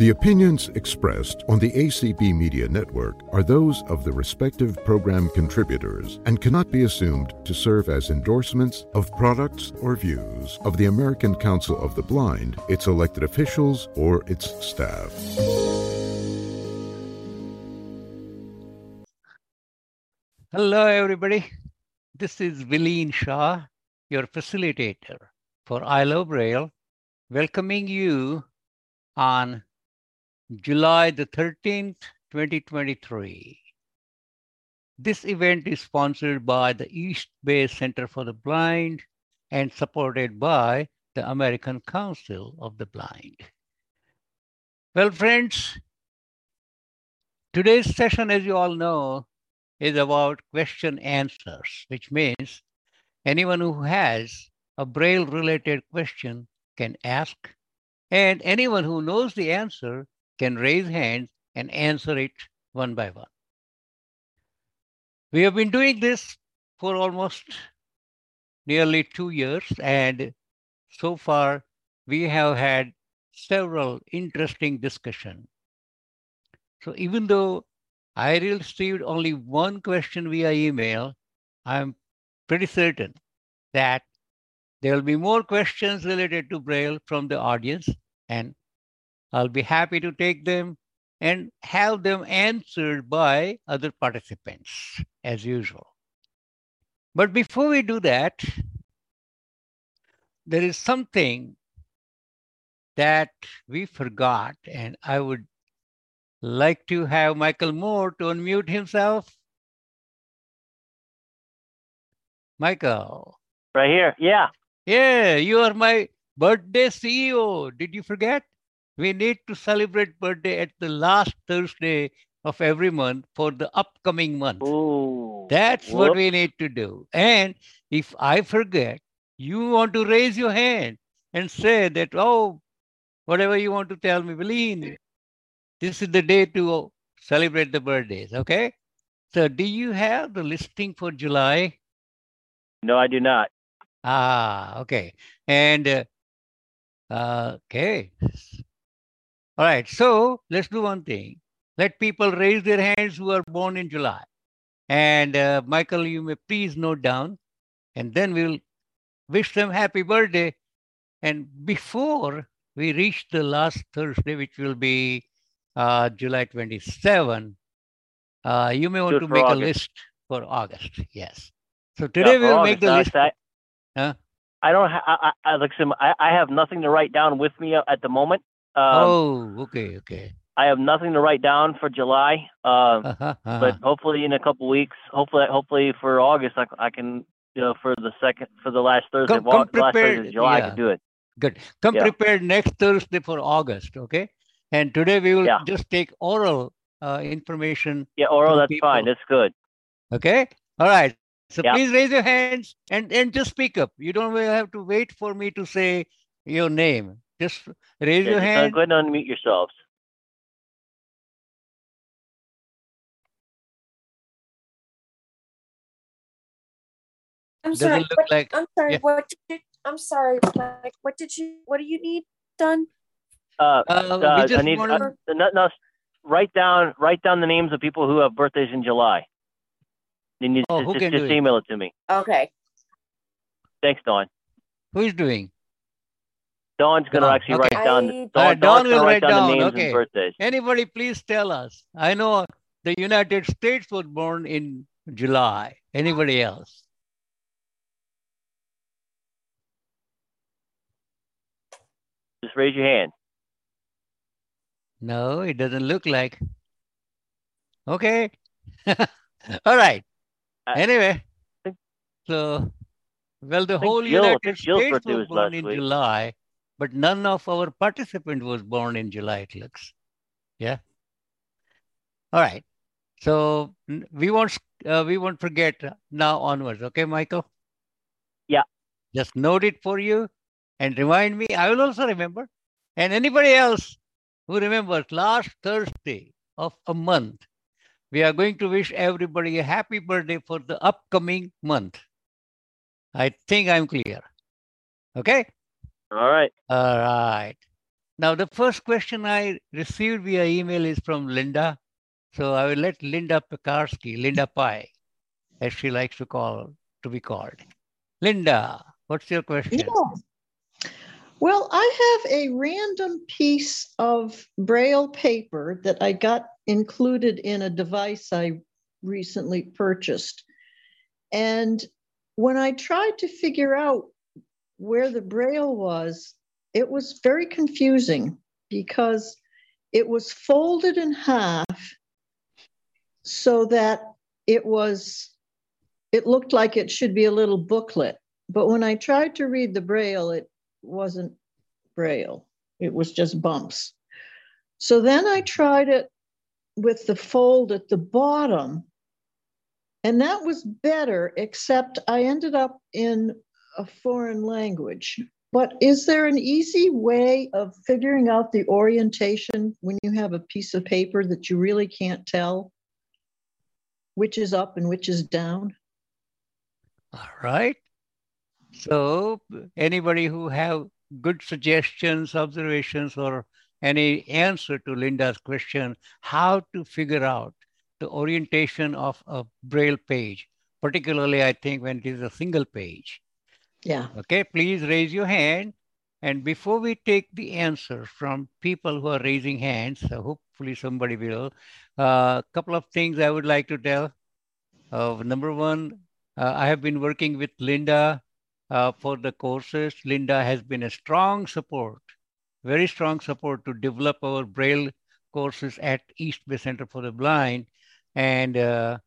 The opinions expressed on the ACB Media Network are those of the respective program contributors and cannot be assumed to serve as endorsements of products or views of the American Council of the Blind, its elected officials, or its staff. Hello, everybody. This is Vileen Shah, your facilitator for I Love Braille, welcoming you on July the 13th, 2023. This event is sponsored by the East Bay Center for the Blind and supported by the American Council of the Blind. Well, friends, today's session, as you all know, is about question answers, which means anyone who has a Braille related question can ask, and anyone who knows the answer can raise hands and answer it one by one. We have been doing this for almost nearly two years, and so far we have had several interesting discussions. So even though I received only one question via email, I'm pretty certain that there will be more questions related to Braille from the audience, and I'll be happy to take them and have them answered by other participants as usual. But before we do that, there is something that we forgot, and I would like to have Michael Moore to unmute himself. Michael. Right here. Yeah. Yeah, you are my birthday CEO. Did you forget? We need to celebrate birthday at the last Thursday of every month for the upcoming month. Ooh. That's Whoop. what we need to do. And if I forget, you want to raise your hand and say that, oh, whatever you want to tell me, Vileen, this is the day to celebrate the birthdays. Okay. So, do you have the listing for July? No, I do not. Ah, okay. And uh, uh, okay. All right. So let's do one thing. Let people raise their hands who are born in July. And uh, Michael, you may please note down, and then we'll wish them happy birthday. And before we reach the last Thursday, which will be uh, July 27, uh, you may want it to make a list for August. Yes. So today Yeah, we for will make August. the list. I, Huh? I don't. Ha- I, I, I, I, I have nothing to write down with me at the moment. Um, oh, okay, okay. I have nothing to write down for July. Um, Uh-huh, uh-huh. but hopefully in a couple weeks, hopefully, hopefully for August, I, I can, you know, for the second, for the last Thursday, Come- of come last Thursday July, I can do it. Good. Come Yeah. prepared next Thursday for August, okay? And today we will Yeah. just take oral uh, information, Yeah, oral, that's fine. That's good. okay? All right. So Yeah. please raise your hands and, and just speak up. You don't have to wait for me to say your name. Just raise Yeah, your hand. go ahead and unmute yourselves. I'm Doesn't sorry. look What, like- I'm sorry. yeah. What did you? I'm sorry. Like, what did you? What do you need done? Uh, Uh, uh, I need, want uh, no, no, write down, write down the names of people who have birthdays in July. Then you Oh, just, who just, can just do it? email it to me. Okay. Thanks, Dawn. who is doing? Dawn's gonna Dawn, actually okay. write down. I- The, All Dawn, right, Dawn Dawn's will gonna write write down, down, the names okay. and birthdays. Anybody please tell us. I know the United States was born in July. Anybody else? Just raise your hand. No, it doesn't look like. Okay. All right. I- Anyway, so, well, the whole Jill- United think States was was born in week. July, but none of our participant was born in July, it looks. Yeah. All right. So we won't, uh, we won't forget now onwards. Okay, Michael? Yeah. Just note it for you and remind me. I will also remember. And anybody else who remembers last Thursday of a month, we are going to wish everybody a happy birthday for the upcoming month. I think I'm clear. Okay. All right. All right. Now, the first question I received via email is from Linda. So I will let Linda Pekarsky, Linda Pi, as she likes to call to be called. Linda, what's your question? Yeah. Well, I have a random piece of Braille paper that I got included in a device I recently purchased. And when I tried to figure out where the Braille was, it was very confusing because it was folded in half so that it was it looked like it should be a little booklet. But when i tried to read the braille it wasn't braille. It was just bumps. So then i tried it with the fold at the bottom and that was better except i ended up in a foreign language but is there an easy way of figuring out the orientation when you have a piece of paper that you really can't tell which is up and which is down? All right. So anybody who have good suggestions, observations, or any answer to Linda's question, how to figure out the orientation of a Braille page, particularly I think when it is a single page. Yeah. Okay, please raise your hand. And before we take the answer from people who are raising hands, so hopefully somebody will, a uh, couple of things I would like to tell. Uh, number one, uh, I have been working with Linda uh, for the courses. Linda has been a strong support, very strong support to develop our Braille courses at East Bay Center for the Blind. And uh,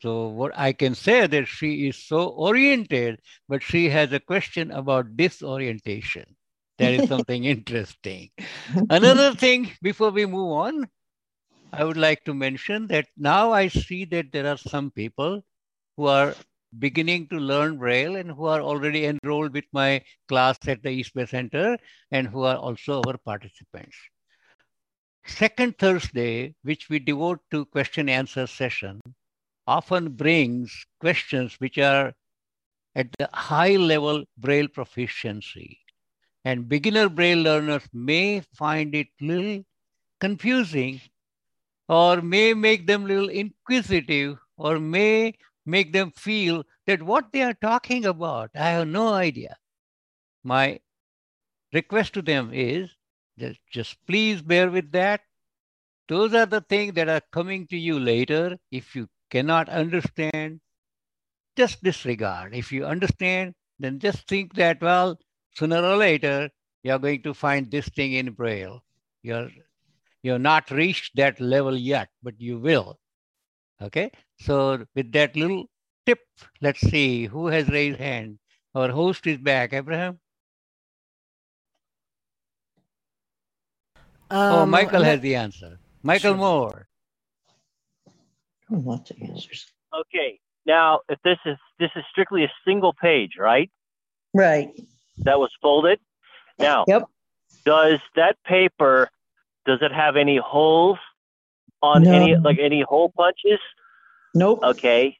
so what I can say that she is so oriented, but she has a question about disorientation. That is something interesting. Another thing before we move on, I would like to mention that now I see that there are some people who are beginning to learn Braille and who are already enrolled with my class at the East Bay Center and who are also our participants. Second Thursday, which we devote to question answer session, often brings questions which are at the high level Braille proficiency. And beginner Braille learners may find it little confusing or may make them little inquisitive or may make them feel that what they are talking about, I have no idea. My request to them is just, just please bear with that. Those are the things that are coming to you later. If you cannot understand, just disregard. If you understand, then just think that, well, sooner or later, you're going to find this thing in Braille. You're, you're not reached that level yet, but you will. Okay, so with that little tip, let's see who has raised hand. Our host is back, Abraham. Oh, um, oh, Michael has the answer. Michael sure. Moore lots of answers. Okay. Now, if this is this is strictly a single page, right? Right. That was folded. Now, yep. Does that paper does it have any holes on no. any like any hole punches? Nope. Okay.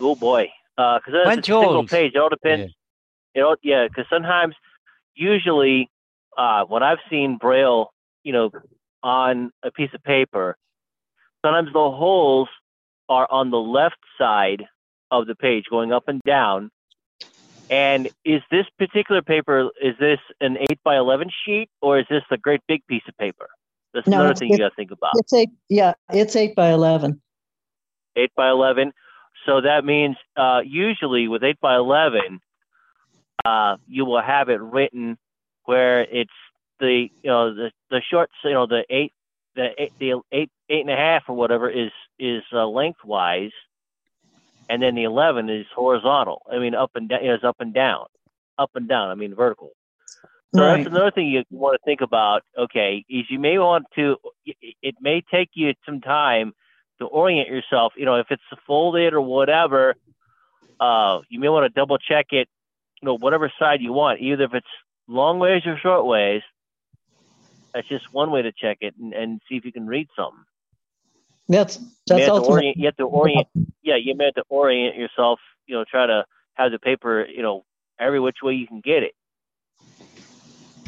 Oh boy. Uh, because it's a single page. It all depends. Yeah. You know, yeah. Because sometimes, usually, uh, when I've seen Braille, you know, on a piece of paper, sometimes the holes are on the left side of the page going up and down. And is this particular paper, is this an 8 by 11 sheet or is this a great big piece of paper? That's no, another thing you got to think about. It's eight, yeah, it's 8 by 11. 8 by 11. So that means uh, usually with 8 by 11, uh, you will have it written where it's the you know the the short you know the eight the eight, the eight eight and a half or whatever is is uh, lengthwise, and then the eleven is horizontal. I mean, up and down is up and down, up and down. I mean, vertical. So right. that's another thing you want to think about. Okay, is you may want to. It may take you some time to orient yourself. You know, if it's folded or whatever, uh, you may want to double check it. You know, whatever side you want, either if it's long ways or short ways. That's just one way to check it and, and see if you can read something. That's that's you have, orient, you have to orient. Yeah, you have to orient yourself. You know, try to have the paper. You know, every which way you can get it.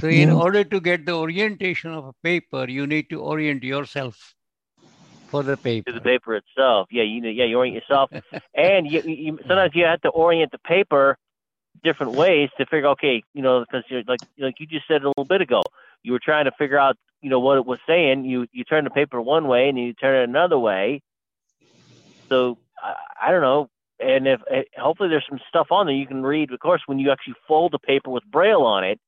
So in Mm. order to get the orientation of a paper, you need to orient yourself for the paper. to the paper itself. Yeah, you yeah you orient yourself, and you, you sometimes you have to orient the paper different ways to figure. Okay, you know, because you're like like you just said a little bit ago, you were trying to figure out you know what it was saying. You you turn the paper one way and you turn it another way. So I, I don't know. And if eh, hopefully there's some stuff on there you can read. Of course, when you actually fold the paper with braille on it,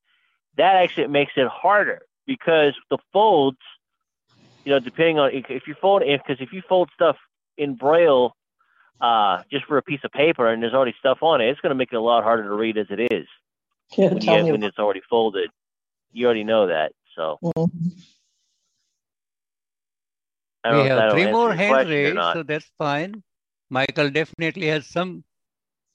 that actually makes it harder because the folds you know, depending on if, you fold, if because if you fold stuff in braille, uh, just for a piece of paper and there's already stuff on it, it's going to make it a lot harder to read as it is Yeah, when, you tell have, me. when it's already folded. You already know that, so. We have three more your hands raised, so that's fine. Michael definitely has some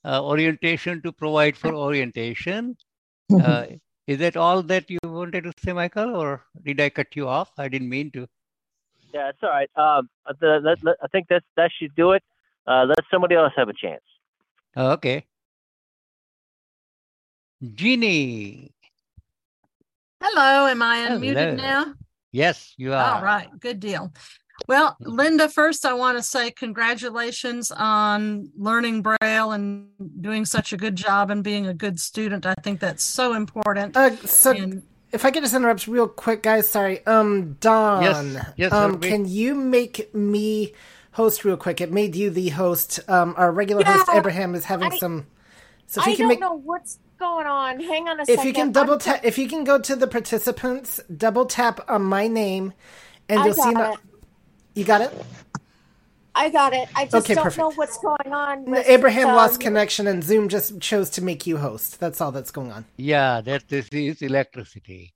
uh, orientation to provide for orientation. Uh, is that all that you wanted to say, Michael, or did I cut you off? I didn't mean to. Yeah, it's all right. Um, the, let, let- I think that's that should do it. Uh, let somebody else have a chance. Okay. Jeannie. Hello, am I Hello. unmuted now? Yes, you are. All right, good deal. Well, Linda, first I want to say congratulations on learning Braille and doing such a good job and being a good student. I think that's so important. Uh, so And if I could just interrupt real quick, guys. Sorry. Um, Don. Yes, yes, Um, Herbie. can you make me host real quick? It made you the host. Um, our regular host Abraham is having I- some. So if you can don't make, know what's going on. Hang on a if second. you can I'm double try- tap, if you can go to the participants, double tap on my name, and I you'll see. My, it. you got it. I got it. I just Okay, don't perfect. know what's going on. With, Abraham lost um, connection, and Zoom just chose to make you host. That's all that's going on. Yeah, that this is electricity.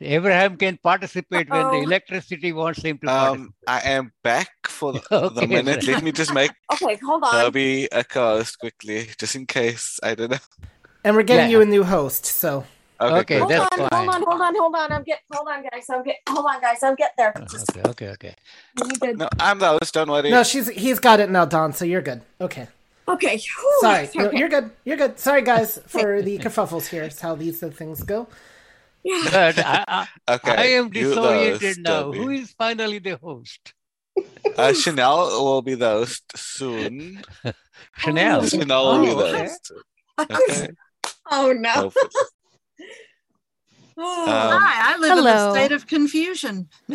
Abraham can participate when the electricity wants him to Um, participate. I am back for the, Okay, the minute. Let me just make Okay, hold on. Herbie a co-host quickly, just in case. I don't know. And we're getting Yeah. you a new host. So Okay, Okay. Hold that's on, fine. hold on, hold on, hold on. I'm get. Hold on, guys. I'm get. Hold on, guys. I'm get there. Just Okay, okay, okay. we No, I'm the host. Don't worry. no, she's he's got it now, Don. So you're good. Okay. Okay. whew, Sorry, no, you're good. You're good. Sorry, guys, for the kerfuffles here. It's how these things go. But I, I, Okay, I am disoriented host, now. Toby. Who is finally the host? Uh, Chanel will be the host soon. Chanel. Chanel will be Oh, the host. Okay. Oh no. Oh. Um, hi, I live in a state of confusion.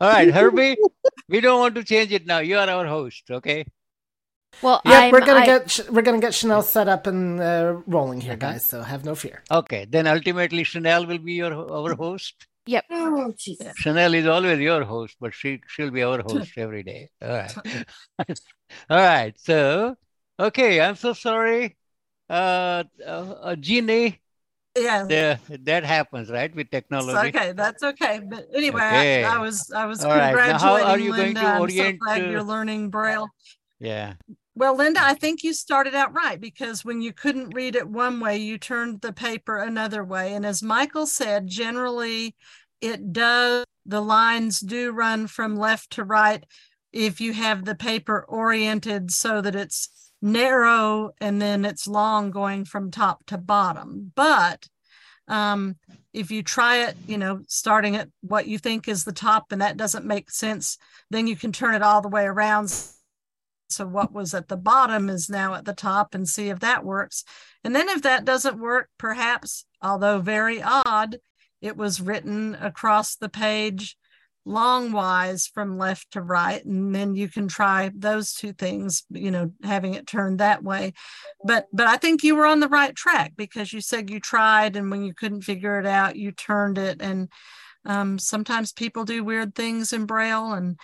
All right, Herbie, we don't want to change it now. You are our host, okay? Well, yeah, I'm, we're gonna I- get we're gonna get Chanel set up and uh, rolling here, guys. So have no fear. Okay, then ultimately Chanel will be your our host. Oh, Jesus. Chanel is always your host, but she she'll be our host every day. All right. All right. So, okay, I'm so sorry. Uh, uh, uh Jeannie, Yeah. the, that happens, right, with it's technology. okay, that's okay. But anyway, Okay. I, I was I was All right, congratulating how are you going Linda. to I'm so glad uh, you're learning Braille. Yeah. Well, Linda, I think you started out right because when you couldn't read it one way, you turned the paper another way. And as Michael said, generally it does, the lines do run from left to right if you have the paper oriented so that it's narrow and then it's long going from top to bottom. But um, if you try it, you know, starting at what you think is the top and that doesn't make sense, then you can turn it all the way around so what was at the bottom is now at the top and see if that works. And then if that doesn't work, perhaps, although very odd, it was written across the page longwise from left to right. And then you can try those two things, you know, having it turned that way. But but I think you were on the right track because you said you tried and when you couldn't figure it out, you turned it. And um, sometimes people do weird things in Braille and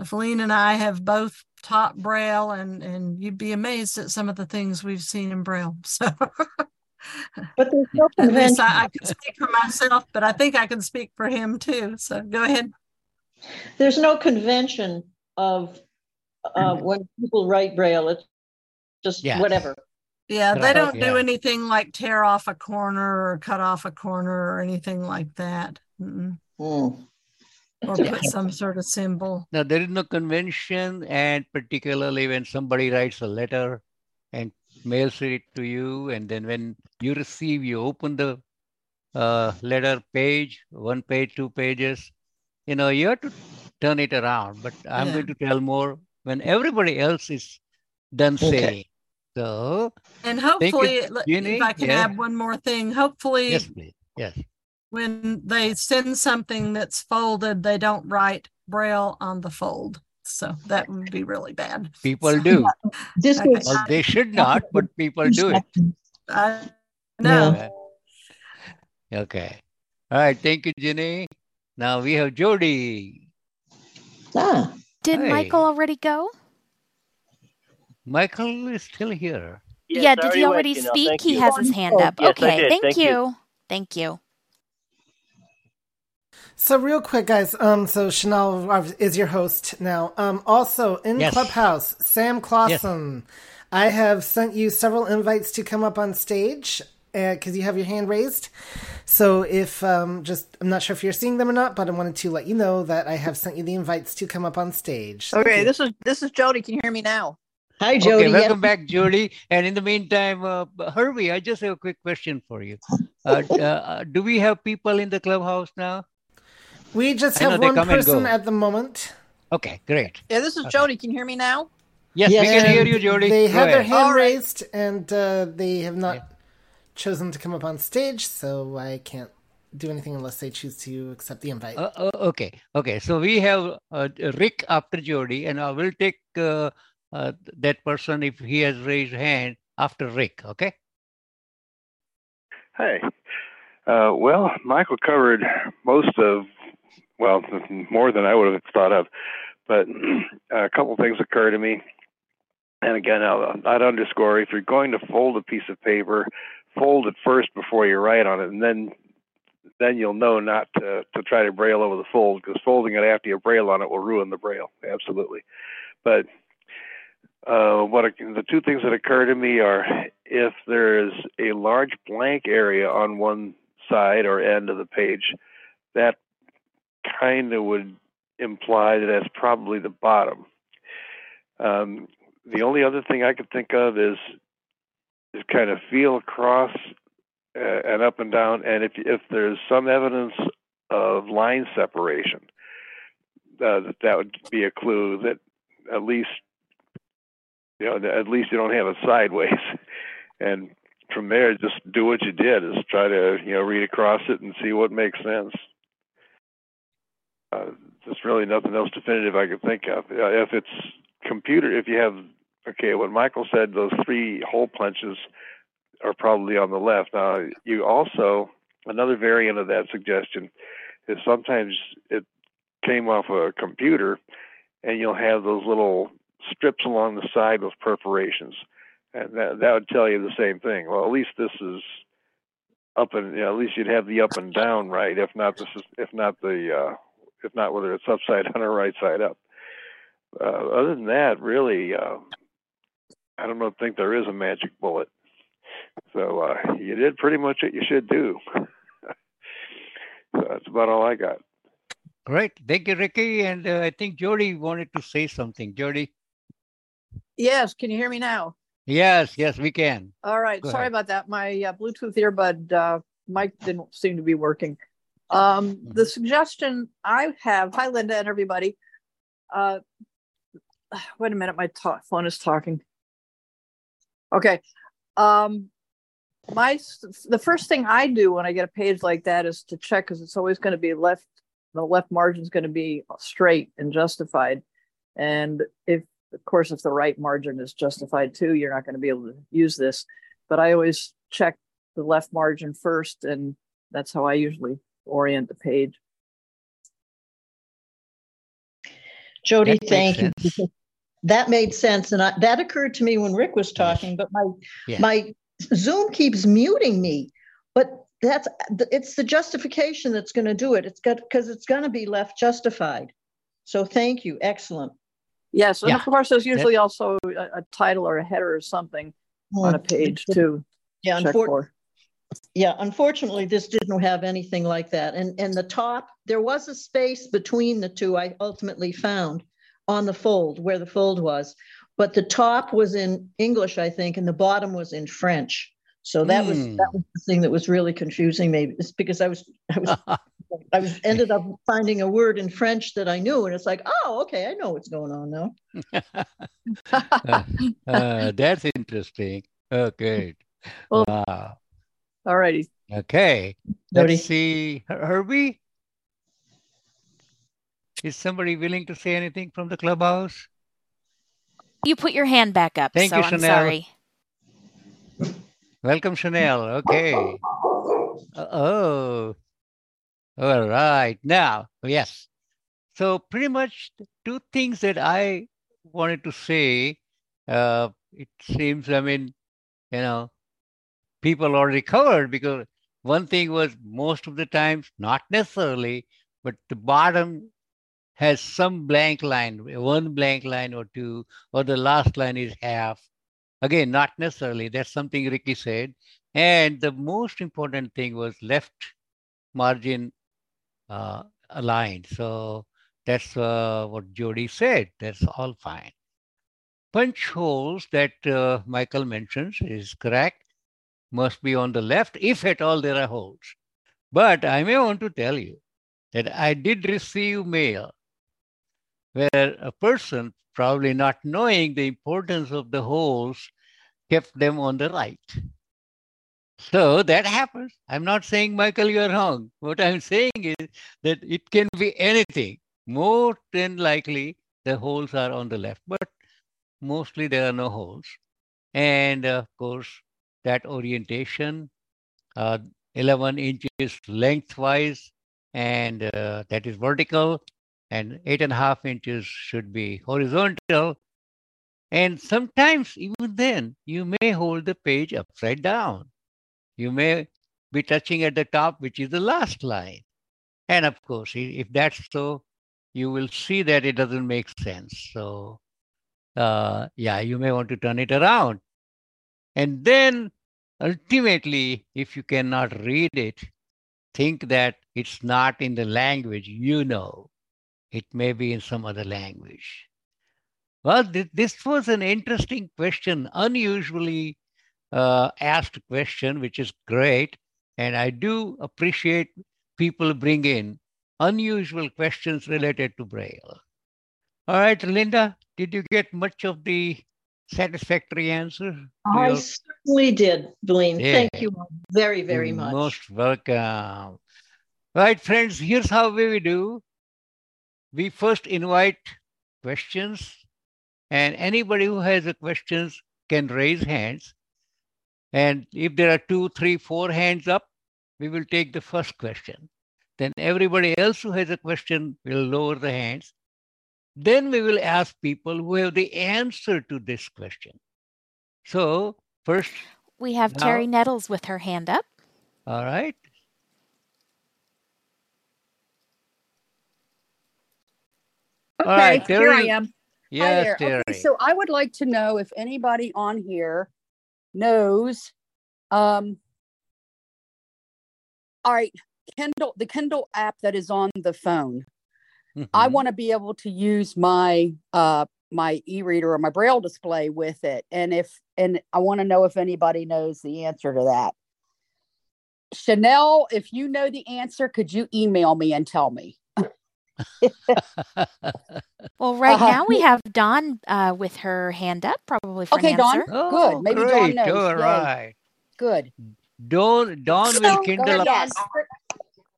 Vileen and I have both taught Braille, and and you'd be amazed at some of the things we've seen in Braille. So But there's no convention. I, I can speak for myself, but I think I can speak for him too. So go ahead. There's no convention of uh, when people write braille. It's just Yes. whatever. Yeah, they don't do yeah. anything like tear off a corner or cut off a corner or anything like that, Mm-mm. Hmm. or Okay. put some sort of symbol. Now, there is no convention, and particularly when somebody writes a letter and mails it to you, and then when you receive, you open the uh, letter page, one page, two pages, you know, you have to turn it around. But I'm Yeah. going to tell more when everybody else is done Okay. saying. So, And you, hopefully, Jeannie. if I can Yeah. add one more thing, hopefully yes, please. Yes. when they send something that's folded, they don't write braille on the fold. So that would be really bad. People do. This Okay. Well, they should not, but people do it. I know. Yeah. Okay. All right. Thank you, Jenny. Now we have Jody. ah, Did Hey. Michael already go? Michael is still here. Yes, yeah, did he went, already you know, speak? He you. has his hand up. Yes, okay, did. thank, Thank you. you. Thank you. So real quick, guys. Um, so Chanel is your host now. Um, also in Yes. Clubhouse, Sam Clausen. I have sent you several invites to come up on stage because you have your hand raised. So if um, just I'm not sure if you're seeing them or not, but I wanted to let you know that I have sent you the invites to come up on stage. Thank Okay, you. this is this is Jody. Can you hear me now? hi Jody. Okay, Yes. welcome back, Jody. And in the meantime, uh, Herbie, I just have a quick question for you. Uh, uh, do we have people in the clubhouse now? we just I have one person at the moment. Okay, great. Yeah, this is Okay. Jody. Can you hear me now? Yes, Yes. we can hear you, Jody. They have their hand All right. raised, and uh, they have not Yeah. Chosen to come up on stage, so I can't do anything unless they choose to accept the invite. Uh, uh, okay, okay. So we have uh, Rick after Jody, and I will take uh, uh, that person if he has raised hand after Rick. Okay. Hey. Uh, well, Michael covered most of, well, more than I would have thought of, but a couple things occur to me. And again, I'll, I'd underscore if you're going to fold a piece of paper, fold it first before you write on it, and then then you'll know not to, to try to braille over the fold because folding it after you braille on it will ruin the braille. Absolutely. But uh, what the two things that occur to me are if there is a large blank area on one side or end of the page, that kind of would imply that that's probably the bottom. Um, the only other thing I could think of is is kind of feel across uh, and up and down, and if if there's some evidence of line separation, uh, that that would be a clue that at least you know at least you don't have it sideways, and from there just do what you did is try to you know read across it and see what makes sense. Uh, there's really nothing else definitive I could think of. Uh, if it's computer, if you have okay, what Michael said, those three hole punches are probably on the left. Now you also another variant of that suggestion is sometimes it came off a computer, and you'll have those little strips along the side with perforations, and that that would tell you the same thing. Well, at least this is up and you know, at least you'd have the up and down right. If not, this is if not the uh, if not whether it's upside down or right side up. Uh, other than that, really, uh, I don't know. Think there is a magic bullet. So uh, you did pretty much what you should do. so that's about all I got. Great. Thank you, Ricky. And uh, I think Jody wanted to say something. Jody. Yes. Can you hear me now? Yes, yes, we can. All right. Go Sorry ahead. about that. My uh, Bluetooth earbud uh, mic didn't seem to be working. Um, Mm-hmm. The suggestion I have, hi, Linda and everybody. Uh, wait a minute. My ta- phone is talking. Okay. Um, my the first thing I do when I get a page like that is to check because it's always going to be left. The left margin is going to be straight and justified, and if of course if the right margin is justified too, you're not going to be able to use this. But I always check the left margin first, and that's how I usually orient the page. Jody, That makes thank you. Sense. That made sense, and I, that occurred to me when Rick was talking. But my Yeah. my Zoom keeps muting me. But that's it's the justification that's going to do it. It's got because it's going to be left justified. So thank you. Excellent. Yes, and Yeah. of course there's usually also a, a title or a header or something on a page too. Yeah, unfor- for. Yeah, unfortunately, this didn't have anything like that. And and the top, there was a space between the two. I ultimately found on the fold where the fold was, but the top was in English, I think, and the bottom was in French. So that was Hmm. that was the thing that was really confusing me. It's because I was I was I was ended up finding a word in French that I knew, and it's like, oh, okay, I know what's going on now. Uh, that's interesting. Okay. Well- wow. All righty. Okay. Let's see. Her- Herbie? Is somebody willing to say anything from the clubhouse? You put your hand back up, Thank so you, I'm Chanel. sorry. Welcome, Chanel. Okay. Oh. All right. Now, yes. So pretty much two things that I wanted to say. Uh, it seems, I mean, you know, people already covered because one thing was most of the times, not necessarily, but the bottom has some blank line, one blank line or two, or the last line is half. Again, not necessarily. That's something Ricky said. And the most important thing was left margin uh, aligned. So that's uh, what Jody said. That's all fine. Punch holes that uh, Michael mentions is correct. Must be on the left, if at all there are holes. But I may want to tell you that I did receive mail where a person, probably not knowing the importance of the holes, kept them on the right. So that happens. I'm not saying, Michael, you're wrong. What I'm saying is that it can be anything. More than likely, the holes are on the left, but mostly there are no holes. And of course, that orientation, uh, 11 inches lengthwise, and uh, that is vertical, and eight and a half inches should be horizontal. And sometimes, even then, you may hold the page upside down. You may be touching at the top, which is the last line. And of course, if that's so, you will see that it doesn't make sense. So, uh, yeah, you may want to turn it around. And then ultimately, if you cannot read it, think that it's not in the language you know. It may be in some other language. Well, thi- this was an interesting question, unusually uh, asked question, which is great. And I do appreciate people bring in unusual questions related to Braille. All right, Linda, did you get much of the satisfactory answer? I certainly did, Vileen. Yeah. Thank you very, very You're much. Most welcome. Right, friends, here's how we do. We first invite questions, and anybody who has a questions can raise hands. And if there are two, three, four hands up, we will take the first question. Then everybody else who has a question will lower the hands. Then we will ask people who have the answer to this question. So first, We have Now- Terry Nettles with her hand up. all right. Okay, All right, here I Terry. am. Hi Yes. Terry. Okay, so I would like to know if anybody on here knows. Um, all right, Kindle, the Kindle app that is on the phone. I Mhm. want to be able to use my uh my e-reader or my braille display with it, and if and I want to know if anybody knows the answer to that. Chanel, if you know the answer, could you email me and tell me? Well, right Uh-huh. now we have Dawn uh, with her hand up, probably for Okay, an Dawn. answer. Oh, Good. Maybe Dawn great. knows. All Yay. right. Good. Dawn, Dawn will kindle up. ahead,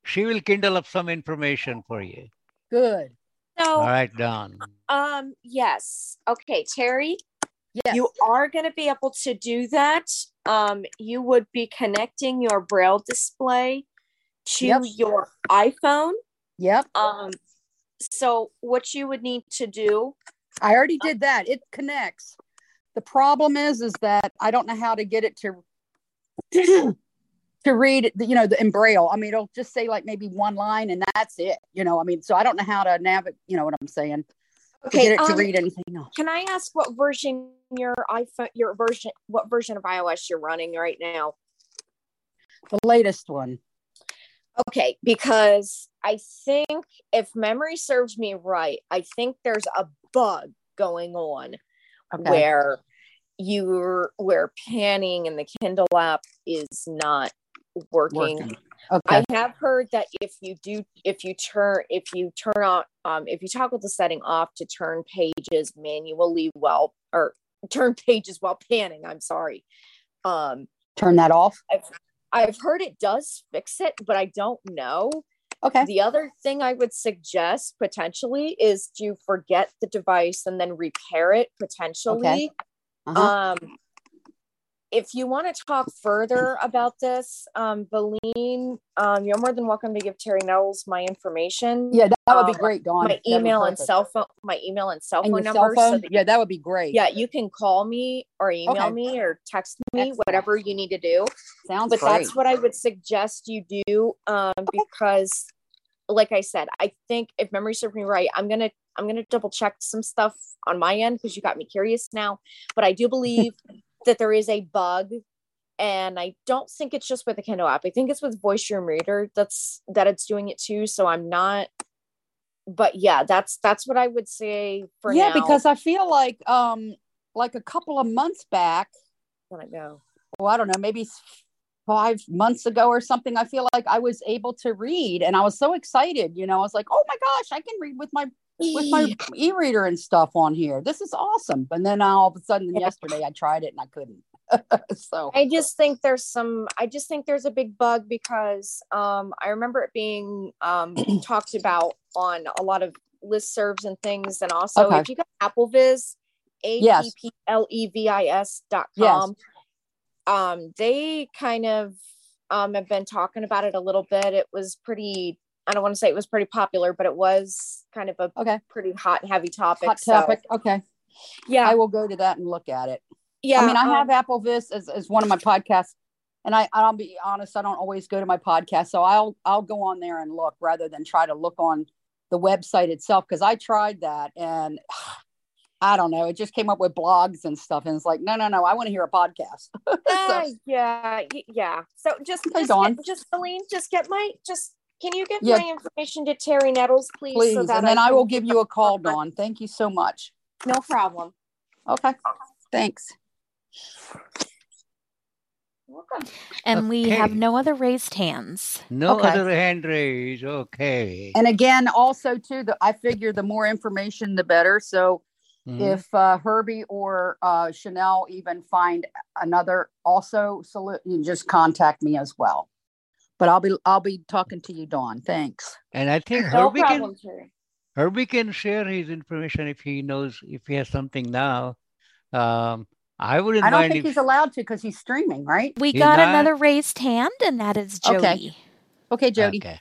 She will kindle up some information for you. Good. All So, right, Dawn. um, yes. Okay, Terry, Yes. you are going to be able to do that. Um, you would be connecting your braille display to Yep. your iPhone. Yep. Um, so what you would need to do, I already did that. It connects. The problem is, is that I don't know how to get it to to read you know, the in braille. I mean, it'll just say like maybe one line and that's it. You know, I mean, so I don't know how to navigate. You know what I'm saying? To Okay, get it to um, read anything else. can I ask what version your iPhone, your version, what version of iOS you're running right now? The latest one. Okay, because I think if memory serves me right, I think there's a bug going on Okay. where you're where panning in the Kindle app is not working. Working. Okay. I have heard that if you do, if you turn, if you turn on, um, if you toggle the setting off to turn pages manually while, or turn pages while panning, I'm sorry. Um, Turn that off. I've, I've heard it does fix it, but I don't know. Okay. The other thing I would suggest potentially is to forget the device and then repair it potentially. Okay. Uh-huh. Um, if you want to talk further about this, um, Vileen, um, you're more than welcome to give Terry Nettles my information. Yeah, that, that would be Um, great, Dawn. My email and cell phone, my email and cell And phone cell number. so Yeah, that would be great. yeah, you can call me or email Okay. me or text me, Excellent. whatever you need to do. Sounds but great. that's what I would suggest you do um, because, like I said, I think if memory serves me right, I'm gonna I'm gonna double check some stuff on my end because you got me curious now. But I do believe that there is a bug, and I don't think it's just with the Kindle app. I think it's with Voice Dream Reader that's that it's doing it too. So I'm not. But yeah, that's that's what I would say for yeah, now. because I feel like um like a couple of months back, when I go. well, I don't know, maybe five months ago or something, I feel like I was able to read and I was so excited, you know, I was like, oh my gosh, I can read with my with my e-reader and stuff on here. This is awesome. And then all of a sudden yesterday I tried it and I couldn't. so I just think there's some I just think there's a big bug because um I remember it being um talked about on a lot of listservs and things and also Okay. if you got AppleVis, A Yes. P P L E V I S dot com, um they kind of um have been talking about it a little bit. It was pretty I don't want to say it was pretty popular, but it was kind of a okay. pretty hot and heavy topic. hot so- topic. Okay. Yeah. I will go to that and look at it. yeah. I mean, I um, have AppleVis as, as one of my podcasts, and I I'll be honest, I don't always go to my podcast, so I'll I'll go on there and look rather than try to look on the website itself because I tried that and I don't know, it just came up with blogs and stuff, and it's like, no, no, no, I want to hear a podcast. Uh, yeah, yeah. So just just get, just Vileen, just get my just can you give Yeah. my information to Terry Nettles, please? Please, so that and then I can- will give you a call, Dawn. Thank you so much. No problem. Okay, thanks. Welcome. And we have no other raised hands. No Okay. other hand raised. Okay. And again, also too, the I figure the more information, the better. So Mhm. if uh, Herbie or uh, Chanel even find another also salute, you just contact me as well. But I'll be I'll be talking to you, Dawn. Thanks. And I think No Herbie problem, can Terry. Herbie can share his information if he knows if he has something now. Um, I wouldn't I don't mind think if he's allowed to because he's streaming, right? We He's got not? another raised hand, and that is Jody. Okay. Okay, Jody. Okay.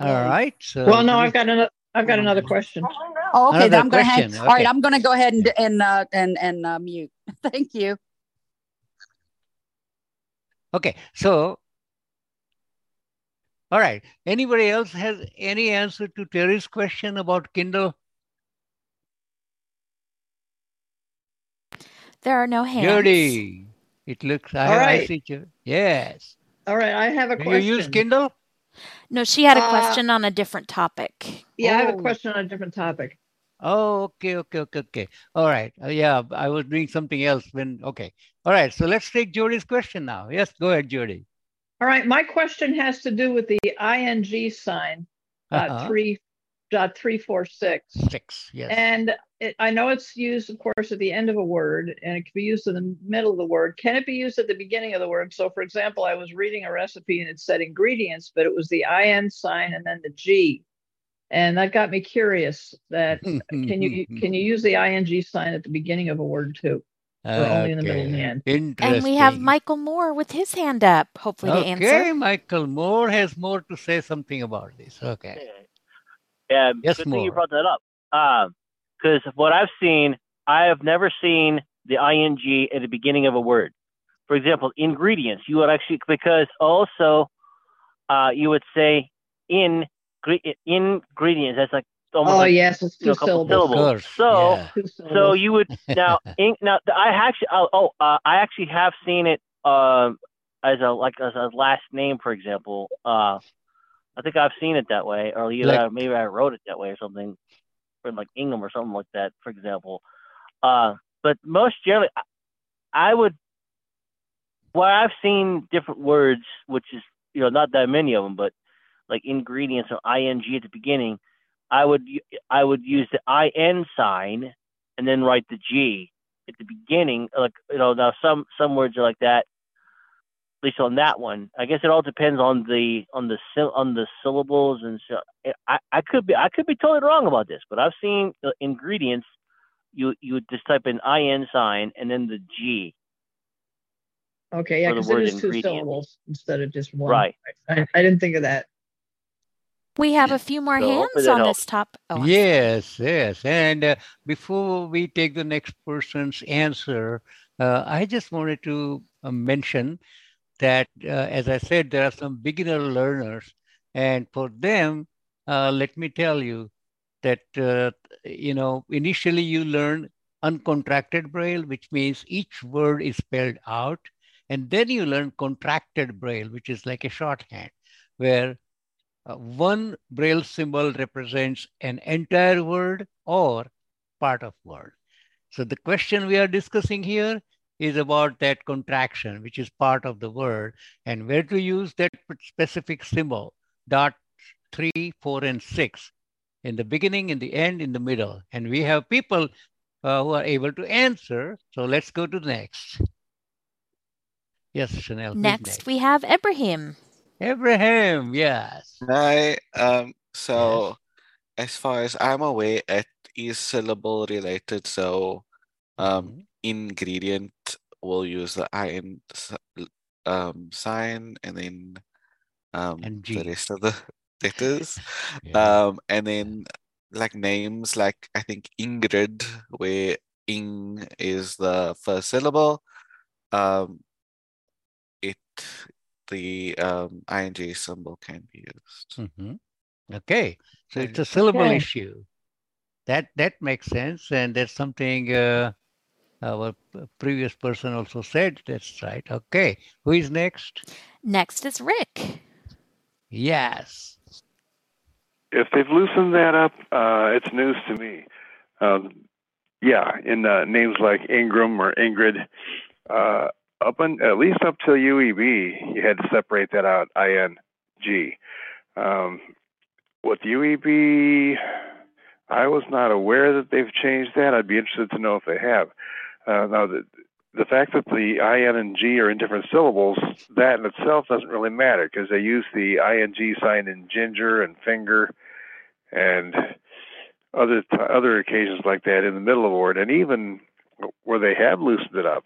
All right. So Well, no, do I've got another. I've got another question. Oh, okay. Another Then I'm gonna hang. question, All right. I'm gonna go ahead and and uh, and and uh, mute. Thank you. Okay. So, all right. Anybody else has any answer to Terry's question about Kindle? There are no hands. Jody, it looks. I, All have, I see you. Yes. All right, I have a Do question. you use Kindle? No, she had a Uh, question on a different topic. Yeah, I have a Oh. question on a different topic. Oh, okay, okay, okay, okay. All right. Uh, yeah, I was doing something else when. Okay. All right. So let's take Jody's question now. Yes, go ahead, Jody. All right, my question has to do with the ing sign dot Uh-huh. three dot three four six. Six. Yes. And it, I know it's used, of course, at the end of a word, and it can be used in the middle of the word. Can it be used at the beginning of the word? So, for example, I was reading a recipe and it said ingredients, but it was the ing sign and then the g, and that got me curious. That can you can you use the ing sign at the beginning of a word too, or only in the middle and Okay. end? Interesting. And we have Michael Moore with his hand up, hopefully to Okay. Michael Moore has more to say something about this. Okay. Yeah, Yes, good thing you brought that up. Because what I've seen, I have never seen the ing at the beginning of a word. For example, ingredients. You would actually because also uh, you would say in ingredients. That's like almost Oh like, yes, it's you know, two syllables. So yeah. Two so you would now in, now I actually oh, oh uh, I actually have seen it um as a like as a last name for example. Uh, I think I've seen it that way, or either Like- I- maybe I wrote it that way or something, from like Ingham or something like that, for example. Uh, but most generally, I would. Well, I've seen different words, which is you know not that many of them, but like ingredients or ing at the beginning. I would I would use the in sign and then write the g at the beginning. Like you know now some some words are like that. At least on that one, I guess it all depends on the on the on the syllables and so. I, I could be I could be totally wrong about this, but I've seen the ingredients. You you would just type in in sign and then the g. Okay, yeah, because it is two syllables instead of just one. Right. I, I didn't think of that. We have a few more So hands on helps. this top. Oh, Yes, yes. And uh, before we take the next person's answer, uh, I just wanted to uh, mention that, uh, as I said, there are some beginner learners. And for them, uh, let me tell you that, uh, you know, initially you learn uncontracted Braille, which means each word is spelled out. And then you learn contracted Braille, which is like a shorthand, where uh, one braille symbol represents an entire word or part of word. So the question we are discussing here is about that contraction, which is part of the word, and where to use that specific symbol, dot three, four, and six, in the beginning, in the end, in the middle. And we have people uh, who are able to answer. So let's go to the next. Yes, Chanel. who's Next, we have Ibrahim. Abraham, yes. Hi. Um, so as far as I'm aware, it is syllable related. So um, ingredient will use the in um, sign and then um, the rest of the letters. Yeah. Um, and then like names like I think Ingrid, where ing is the first syllable. Um, it the um, ing symbol can be used. Mhm. Okay, so it's a syllable Okay. issue. That that makes sense, and that's something uh, our previous person also said. That's right. Okay, who is next? Next is Rick. Yes. if they've loosened that up, uh, it's news to me. Um, yeah, in uh, names like Ingram or Ingrid, uh, up at least up till UEB, you had to separate that out. I N G. Um, with UEB, I was not aware that they've changed that. I'd be interested to know if they have. Uh, now, the, the fact that the IN and G are in different syllables, that in itself doesn't really matter because they use the ING sign in ginger and finger and other other occasions like that in the middle of a word, and even where they have loosened it up.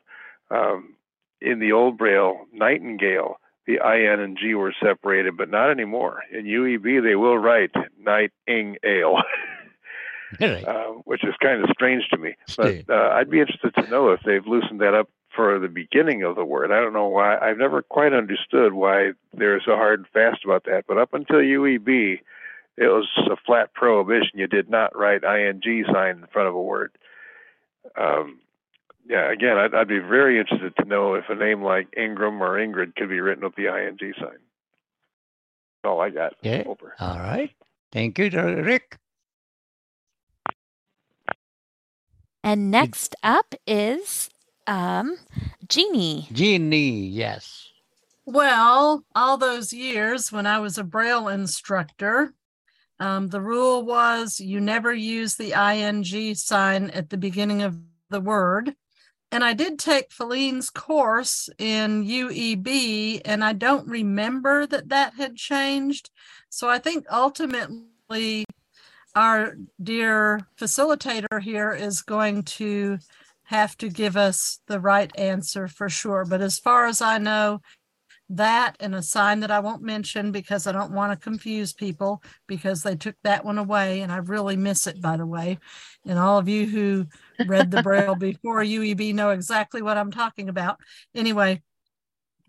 Um, in the old Braille, Nightingale, the IN and G were separated, but not anymore. In UEB, they will write Nightingale. Uh, which is kind of strange to me. But uh, I'd be interested to know if they've loosened that up for the beginning of the word. I don't know why. I've never quite understood why they're so hard and fast about that. But up until UEB, it was a flat prohibition. You did not write ing sign in front of a word. Um, yeah, again, I'd, I'd be very interested to know if a name like Ingram or Ingrid could be written with the ing sign. That's all I got. Okay. Over. All right. Thank you, Rick. And next up is um, Jeannie. Jeannie, yes. Well, all those years when I was a Braille instructor, um, the rule was you never use the ing sign at the beginning of the word. And I did take Vileen's course in UEB, and I don't remember that that had changed. So I think ultimately, our dear facilitator here is going to have to give us the right answer for sure. But as far as I know, that and a sign that I won't mention because I don't want to confuse people because they took that one away and I really miss it, by the way. And all of you who read the Braille before UEB know exactly what I'm talking about. Anyway,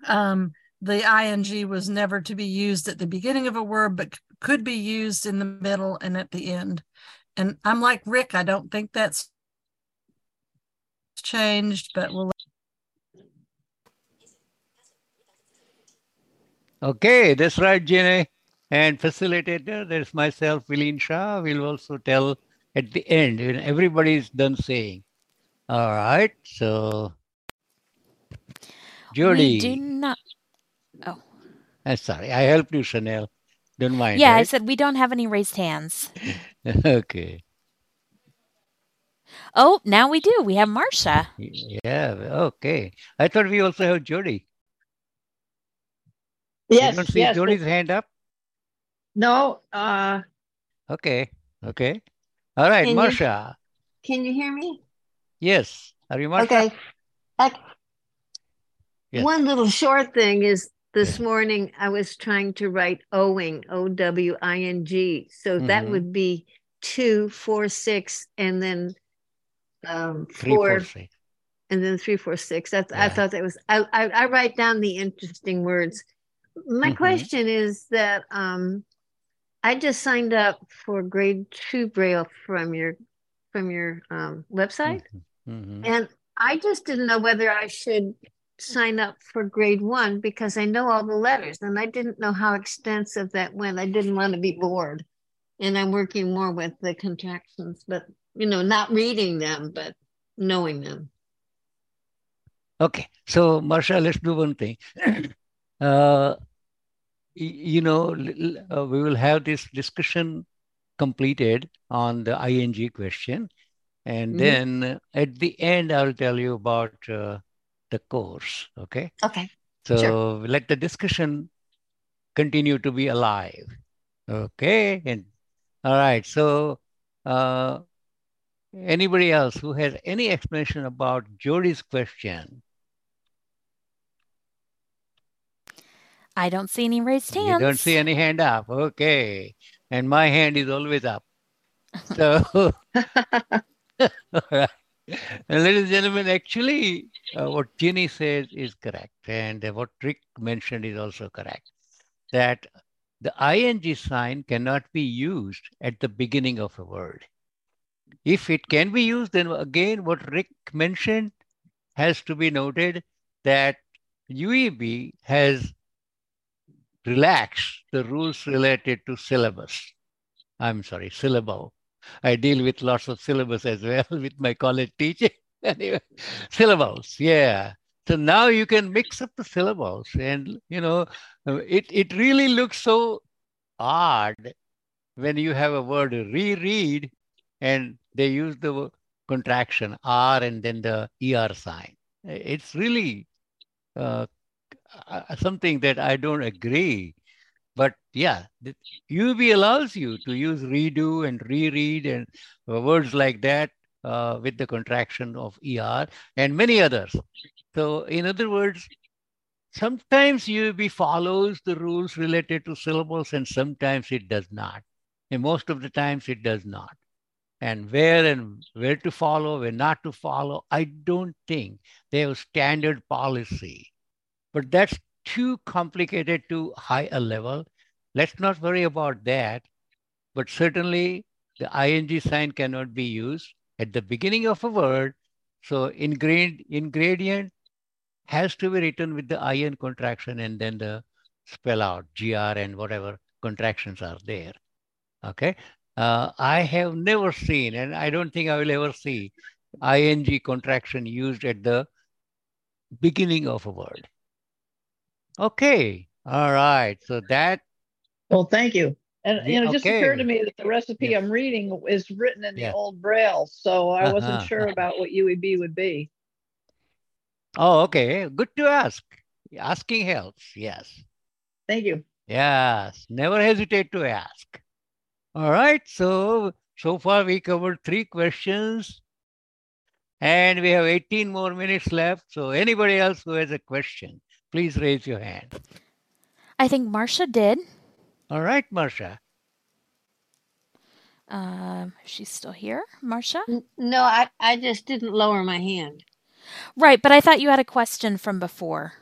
um, the ing was never to be used at the beginning of a word, but could be used in the middle and at the end. And I'm like Rick, I don't think that's changed, but we'll Okay, that's right, Jeannie. And facilitator, there's myself, Vileen Shah, will also tell at the end when everybody's done saying. All right, so Jody. We do not. Oh. I'm sorry. I helped you, Chanel. Don't mind. Yeah, I said we don't have any raised hands. okay. Oh, now we do. We have Marcia. Yeah. Okay. I thought we also have Jody. Yes, You don't see yes. Jody's hand up? No, uh, Okay. Okay. All right, Can you- Marcia. Can you hear me? Yes. Are you Marcia? Okay. Ec- Yes. One little short thing is this morning I was trying to write owing, O W I N G. So that Mhm. would be two, four, six, and then um, Three, four, four, six. and then three, four, six. That's I thought that was I, I I write down the interesting words. My Mhm. question is that um I just signed up for grade two braille from your from your um website Mhm. and I just didn't know whether I should sign up for grade one because I know all the letters and I didn't know how extensive that went. I didn't want to be bored. And I'm working more with the contractions, but you know, not reading them, but knowing them. Okay. So, Marcia, let's do one thing. uh, you know, uh, we will have this discussion completed on the ing question. And Mhm. then at the end, I'll tell you about uh, the course. Okay. Okay. So Sure. let the discussion continue to be alive. Okay. And all right. So, uh, anybody else who has any explanation about Jody's question? I don't see any raised hands. You don't see any hand up. Okay. And my hand is always up. So, all right. And ladies and gentlemen, actually, uh, what Ginny says is correct. And what Rick mentioned is also correct. That the ing sign cannot be used at the beginning of a word. If it can be used, then again, what Rick mentioned has to be noted that UEB has relaxed the rules related to syllabus. I'm sorry, syllable. I deal with lots of syllabus as well with my college teaching. anyway, syllables, yeah. So now you can mix up the syllables, and you know, it it really looks so odd when you have a word reread, and they use the contraction R and then the ER sign. It's really uh, uh, something that I don't agree. But yeah, the UB allows you to use redo and reread and uh, words like that uh, with the contraction of ER and many others. So, in other words, sometimes UB follows the rules related to syllables and sometimes it does not. And most of the times it does not. And where and where to follow, where not to follow, I don't think they have standard policy. But that's too complicated to high a level. Let's not worry about that. But certainly the ing sign cannot be used at the beginning of a word. So ingredient, ingredient has to be written with the in contraction and then the spell out gr and whatever contractions are there. Okay. Uh, I have never seen, and I don't think I will ever see, ing contraction used at the beginning of a word. Okay. All right. So that well, thank you. And you know, it just okay. occurred to me that the recipe I'm reading is written in the old Braille, so I wasn't Uh-huh. sure about what UEB would be. Oh, okay. Good to ask. Asking helps. Yes. Thank you. Yes. Never hesitate to ask. All right. So, so far we covered three questions and we have 18 more minutes left. So, anybody else who has a question, please raise your hand. I think Marcia did. All right, Marcia. Um, she's still here, Marcia. No, I, I just didn't lower my hand. Right, but I thought you had a question from before.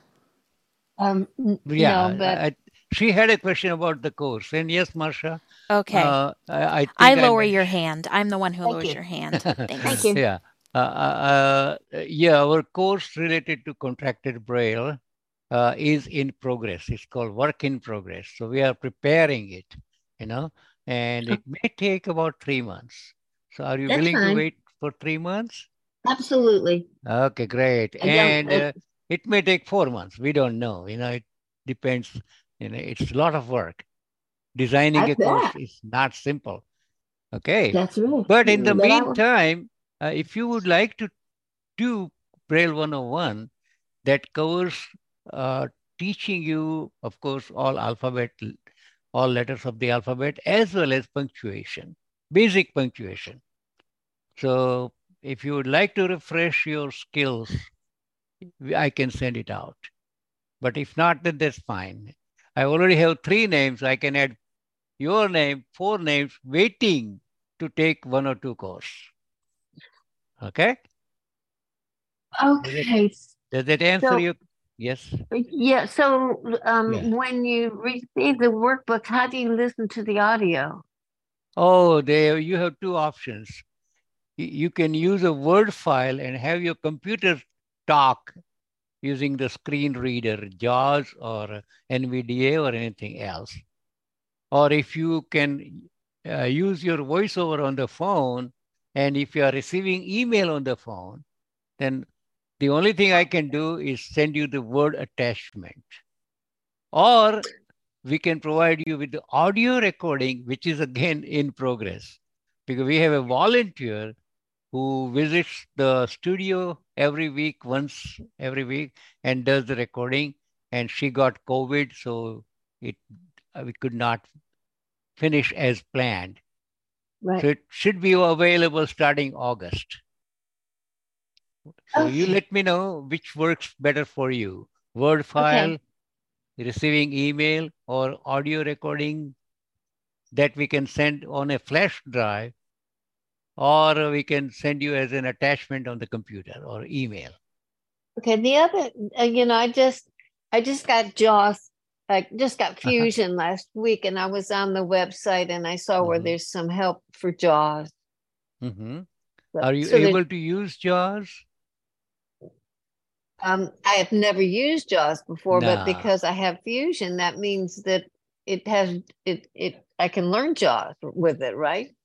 Um, Yeah. no, but I- she had a question about the course. And yes, Marcia. Okay. Uh, I, I, think I lower men- your hand. I'm the one who Thank lowers you. your hand. Thank you. Yeah. Uh, uh, uh, yeah, our course related to contracted braille uh, is in progress. It's called work in progress. So we are preparing it, you know, and it may take about three months. So are you That's willing to wait for three months? absolutely. Okay, great. I And uh, it may take four months. We don't know. You know, it depends. You know, it's a lot of work. Designing I a course bet. is not simple. Okay. That's right. But in the But meantime, uh, if you would like to do Braille 101, that covers uh, teaching you, of course, all alphabet, all letters of the alphabet, as well as punctuation, basic punctuation. So if you would like to refresh your skills, I can send it out. But if not, then that's fine. I already have three names. I can add your name, four names waiting to take one or two course. Okay? Okay. Does that answer So- you? Yes. Yeah. So um, Yeah. when you receive the workbook, how do you listen to the audio? Oh, there you have two options. You can use a Word file and have your computer talk using the screen reader, JAWS or NVDA or anything else. Or if you can uh, use your voiceover on the phone, and if you are receiving email on the phone, then the only thing I can do is send you the Word attachment. Or we can provide you with the audio recording, which is again in progress, because we have a volunteer who visits the studio every week, once every week, and does the recording. And she got COVID, so it uh, we could not finish as planned. Right. So it should be available starting August. So you let me know which works better for you. Word file, receiving email, or audio recording that we can send on a flash drive, or we can send you as an attachment on the computer or email. Okay. The other, uh, you know, I just, I just got JAWS. I just got Uh-huh. Fusion last week, and I was on the website and I saw where Mhm. there's some help for JAWS. Mhm. So- Are you so able to use JAWS? Um, I have never used JAWS before, Nah. but because I have Fusion, that means that it has it it I can learn JAWS with it, right?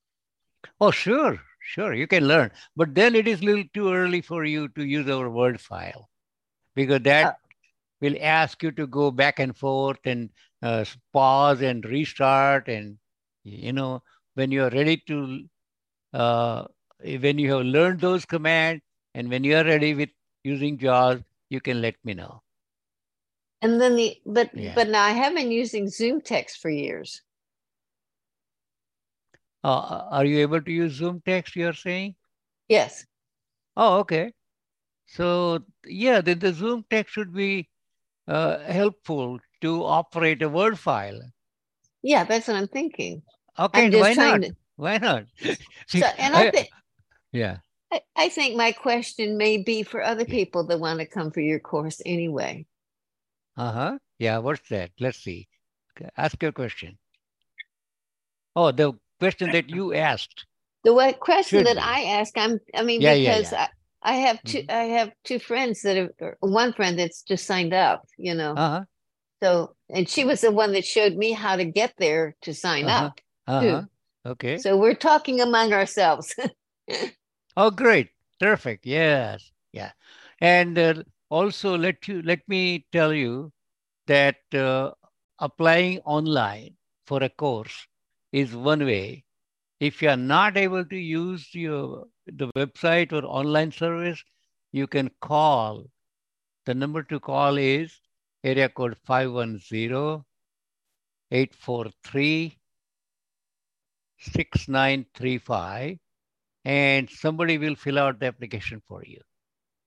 Oh, sure, sure, you can learn. But then it is a little too early for you to use our Word file because that will ask you to go back and forth and uh, pause and restart. And, you know, when you're ready to, uh, when you have learned those commands and when you're ready with using JAWS, you can let me know. And then the but Yeah. but now I have been using Zoom text for years. Uh, are you able to use Zoom text, you're saying? Yes. Oh, okay. So yeah, then the Zoom text should be uh, helpful to operate a Word file. Yeah, that's what I'm thinking. Okay, I'm why not? to- Why not? See, So and I think yeah. I, I think my question may be for other people that want to come for your course anyway. Uh-huh. Yeah, what's that? Let's see. Ask your question. Oh, the question that you asked. The what question Should that be. I ask, I'm I mean Yeah, yeah, because yeah. I, I have 2 I have two friends that have or one friend that's just signed up, you know. Uh-huh. So and she was the one that showed me how to get there to sign Uh-huh. up. Uh-huh. Okay. So we're talking among ourselves. Oh, great. Terrific. Yes. Yeah. And uh, also let you let me tell you that uh, applying online for a course is one way. If you are not able to use your the website or online service, you can call. The number to call is area code 510 843 6935 and somebody will fill out the application for you.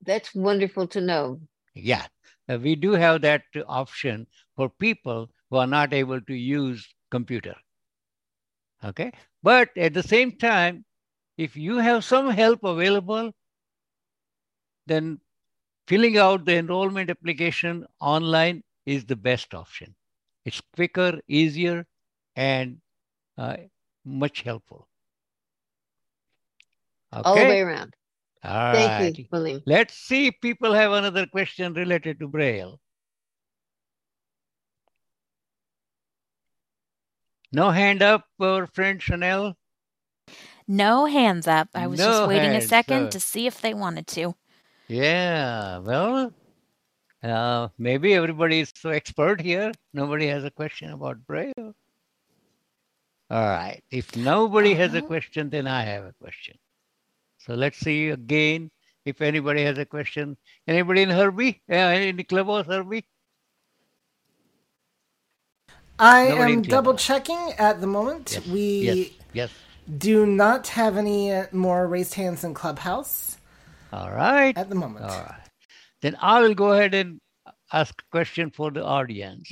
That's wonderful to know. Yeah, uh, we do have that option for people who are not able to use computer. Okay, but at the same time, if you have some help available, then filling out the enrollment application online is the best option. It's quicker, easier, and uh, much helpful. All the way around. All Thank you. William. Let's see if people have another question related to Braille. No hand up, our friend Chanel. No hands up. I was No just waiting a second up. to see if they wanted to. Yeah, well, Uh, maybe everybody is so expert here. Nobody has a question about Braille. All right. If nobody has a question, then I have a question. So let's see again if anybody has a question. Anybody in Herbie? Uh, in the clubhouse, Herbie? I Nobody am double checking at the moment. Yes, We yes, yes. do not have any more raised hands in Clubhouse All right. at the moment. All right. Then I will go ahead and ask a question for the audience.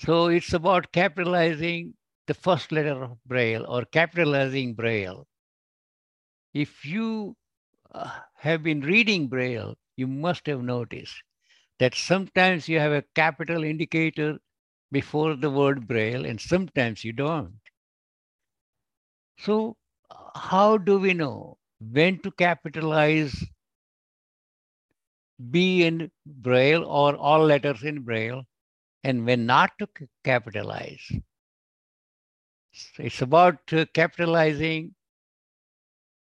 So it's about capitalizing the first letter of Braille or capitalizing Braille. If you uh, have been reading Braille, you must have noticed that sometimes you have a capital indicator before the word Braille and sometimes you don't. So, how do we know when to capitalize B in Braille or all letters in Braille and when not to capitalize? It's about uh, capitalizing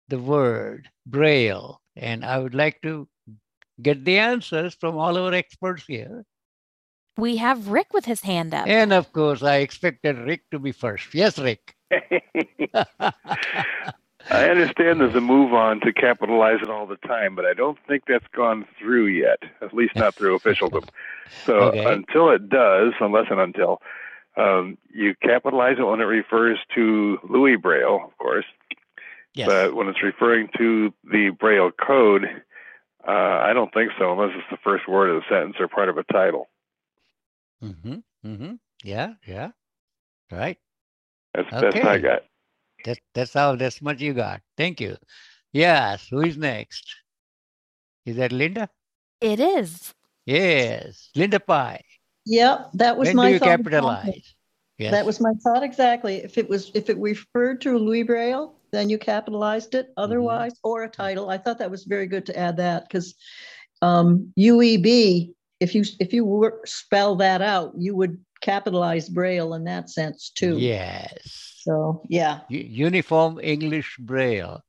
the word Braille. And I would like to get the answers from all our experts here. We have Rick with his hand up. And of course, I expected Rick to be first. Yes, Rick. I understand there's a move on to capitalize it all the time, but I don't think that's gone through yet, at least not through officialdom. So Okay. until it does, unless and until, um, you capitalize it when it refers to Louis Braille, of course. Yes. But when it's referring to the Braille code, uh, I don't think so, unless it's the first word of the sentence or part of a title. Mm-hmm. Mm-hmm. Yeah, yeah. Right. That's the best I got. That, that's all. That's much you got. Thank you. Yes. Who is next? Is that Linda? It is. Yes. Linda Pie. Yep, that was When my do you thought. capitalize? Yes. That was my thought exactly. If it was, if it referred to Louis Braille, then you capitalized it. Mm-hmm. Otherwise, or a title. I thought that was very good to add that because um, UEB, if you if you were, spell that out, you would capitalize Braille in that sense too. Yes. So yeah, U- Uniform English Braille.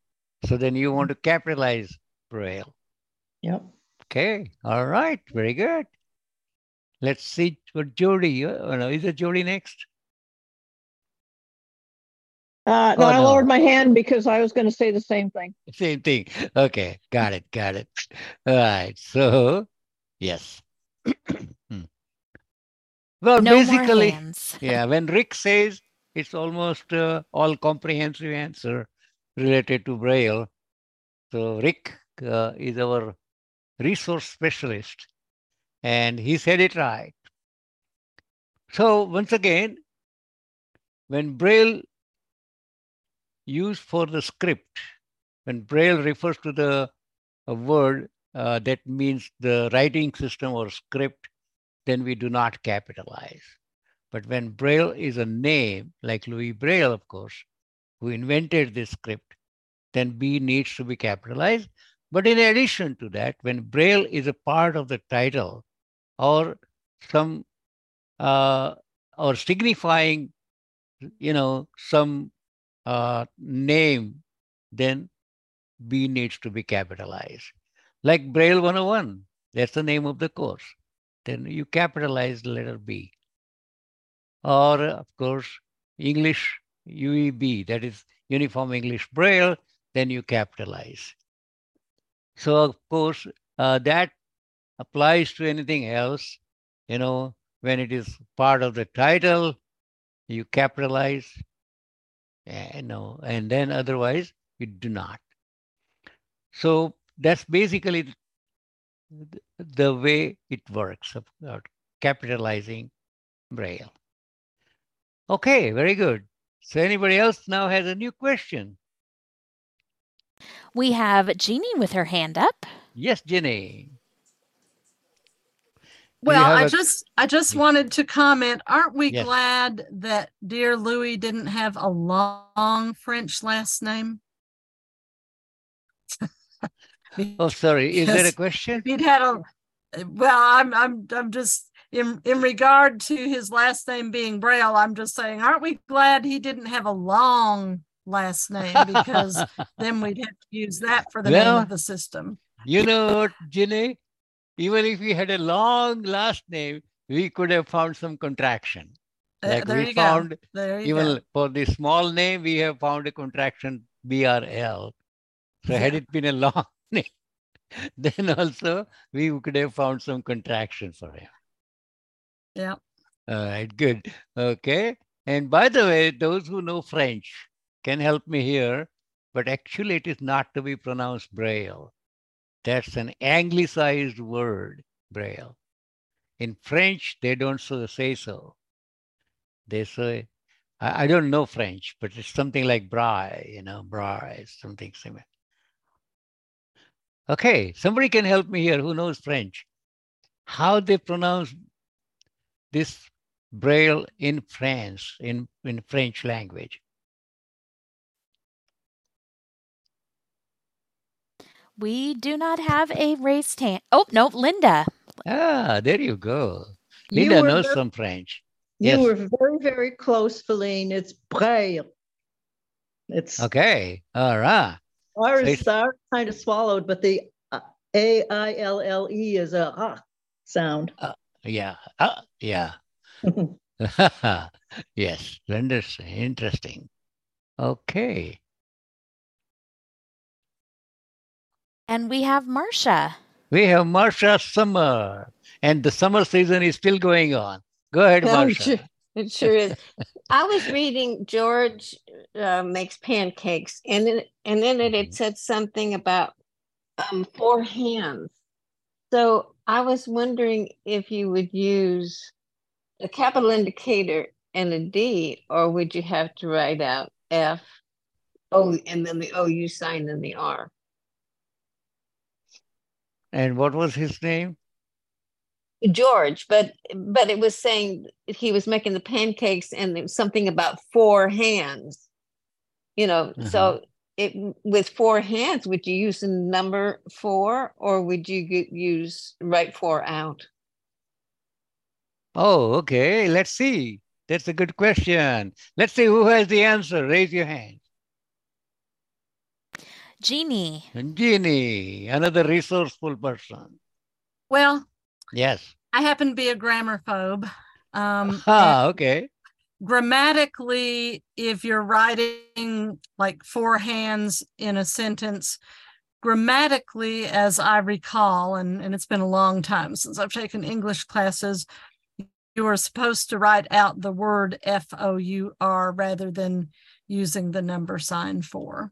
So then you want to capitalize Braille. Yep. Okay. All right. Very good. Let's see what Jody. uh, Oh, no, is it Jody next? Uh, no, Oh, I lowered my hand because I was going to say the same thing. Same thing. Okay. Got it. Got it. All right. So, yes. Hmm. well, No basically, yeah, when Rick says it's almost uh, all comprehensive answer related to Braille. So, Rick uh, is our resource specialist and he said it right. So, once again, when Braille used for the script, when Braille refers to the a word uh, that means the writing system or script, then we do not capitalize. But when Braille is a name, like Louis Braille, of course, who invented this script, then B needs to be capitalized. But in addition to that, when Braille is a part of the title or some uh, or signifying, you know, some uh, name, then B needs to be capitalized. Like Braille 101, that's the name of the course. Then you capitalize the letter B. Or, of course, English UEB, that is Uniform English Braille, then you capitalize. So, of course, uh, that applies to anything else. You know, when it is part of the title, you capitalize, you know, and then otherwise you do not. So that's basically the way it works of uh, capitalizing Braille. Okay, very good. So anybody else now has a new question? We have Jeannie with her hand up. Yes, Jenny. Well, I a- just I just wanted to comment. Aren't we Yes. glad that dear Louis didn't have a long French last name? Oh, sorry. Is there a question? He'd had a well, I'm I'm I'm just in in regard to his last name being Braille, I'm just saying, aren't we glad he didn't have a long last name because then we'd have to use that for the name of the system. You know Jenny? Even if we had a long last name, we could have found some contraction. Uh, Like there we found even go. for the small name, we have found a contraction BRL. So had it been a long name, then also we could have found some contraction for him. Yeah. All right, good. Okay. And by the way, those who know French can help me here, but actually it is not to be pronounced Braille. That's an anglicized word, Braille. In French, they don't say so. They say, I, I don't know French, but it's something like braille, you know, braille, something similar. Okay, somebody can help me here who knows French. How they pronounce this braille in France, in, in French language. We do not have a raised hand. Oh, no, Linda. Ah, there you go. Linda were knows very- some French. You Yes. were very, very close, Vileen. It's braille. It's Okay. All right. ours, it's- ours kind of swallowed, but the uh, A I L L E is a ah sound. Yeah. Ah, yeah. yes. Linda's interesting. Okay. And we have Marcia. We have Marsha Summer, and the summer season is still going on. Go ahead, Marsha. sure. It sure is. I was reading George uh, makes pancakes, and then and then it Mm-hmm. had said something about um, four hands. So I was wondering if you would use a capital indicator and a D, or would you have to write out F, O, and then the OU sign and the R? And what was his name? George, but but it was saying he was making the pancakes and there was something about four hands. You know, so uh-huh. it with four hands, would you use the number four or would you use write four out? Oh, okay. Let's see. That's a good question. Let's see who has the answer. Raise your hand. Jeannie. Jeannie, another resourceful person. Well, Yes. I happen to be a grammar phobe. Um, Ah, okay. grammatically, if you're writing like four hands in a sentence, grammatically, as I recall, and, and it's been a long time since I've taken English classes, you are supposed to write out the word F O U R rather than using the number sign four.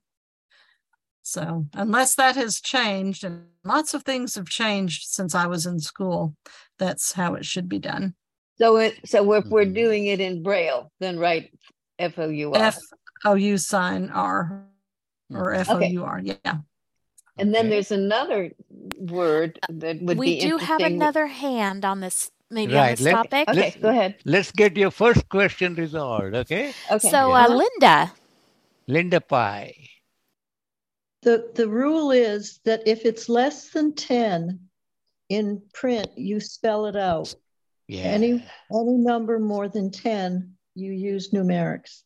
So, unless that has changed, and lots of things have changed since I was in school, that's how it should be done. So it so if we're doing it in braille, then write F O U R. F O U sign R or F O Okay. U R. Yeah. And then there's another word that would we be We do have another hand on this, maybe on this let- topic. Okay, go ahead. Let's get your first question resolved, okay? Okay. So, Yeah. uh, Linda. Linda Pie. The the rule is that if it's less than 10 in print, you spell it out. Yeah. Any any number more than 10, you use numerics.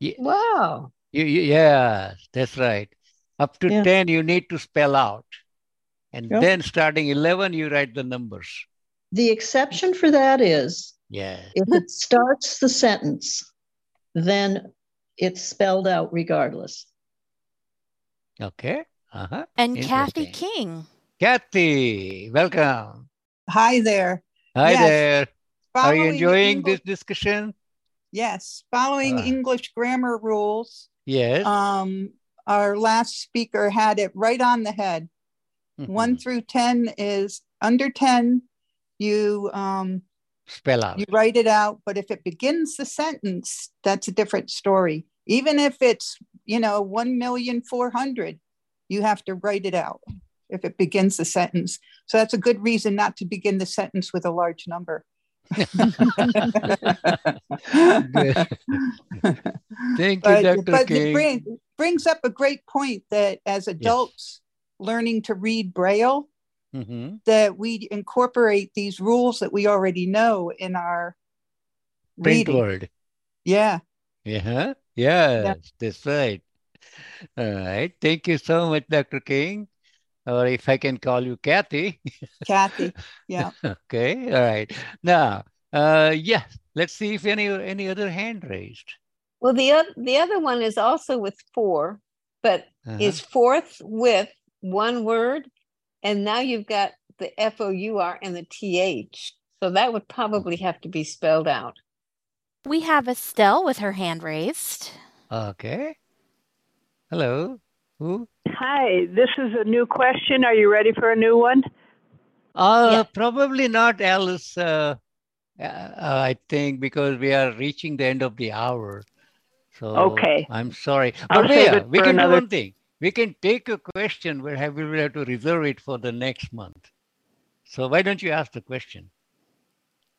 Ye- Wow. You, you, yeah, that's right. Up to Yeah. 10, you need to spell out. And Yeah. then starting 11, you write the numbers. The exception for that is Yeah. if it starts the sentence, then it's spelled out regardless. Okay. Uh-huh. And Kathy King. Kathy, welcome. Hi there. Hi Yes. there. Are you enjoying English- this discussion? Yes, following Ah. English grammar rules. Yes. Um, our last speaker had it right on the head. Mm-hmm. One through 10 is under 10, you um, Spell out. you write it out, but if it begins the sentence, that's a different story. Even if it's, you know, 1,400,000, you have to write it out if it begins the sentence. So that's a good reason not to begin the sentence with a large number. Thank you, but, Dr. but King. it bring, brings up a great point that as adults learning to read braille Mhm. that we incorporate these rules that we already know in our Print reading word. yeah Yeah. Yes, that's right. All right. Thank you so much, Dr. King. or if I can call you Kathy. Kathy, yeah. okay, all right. Now, uh, yeah, let's see if any any other hand raised. Well, the other the other one is also with four, but Uh-huh. is fourth with one word, and now you've got the F O U R and the T H. So that would probably have to be spelled out. We have Estelle with her hand raised. Okay. Hello. Who? Hi, this is a new question. Are you ready for a new one? Uh, probably not, Alice. Uh, uh, I think because we are reaching the end of the hour. So Okay. I'm sorry. But yeah, we can another- do one thing. We can take a question, but have, we will have to reserve it for the next month. So why don't you ask the question?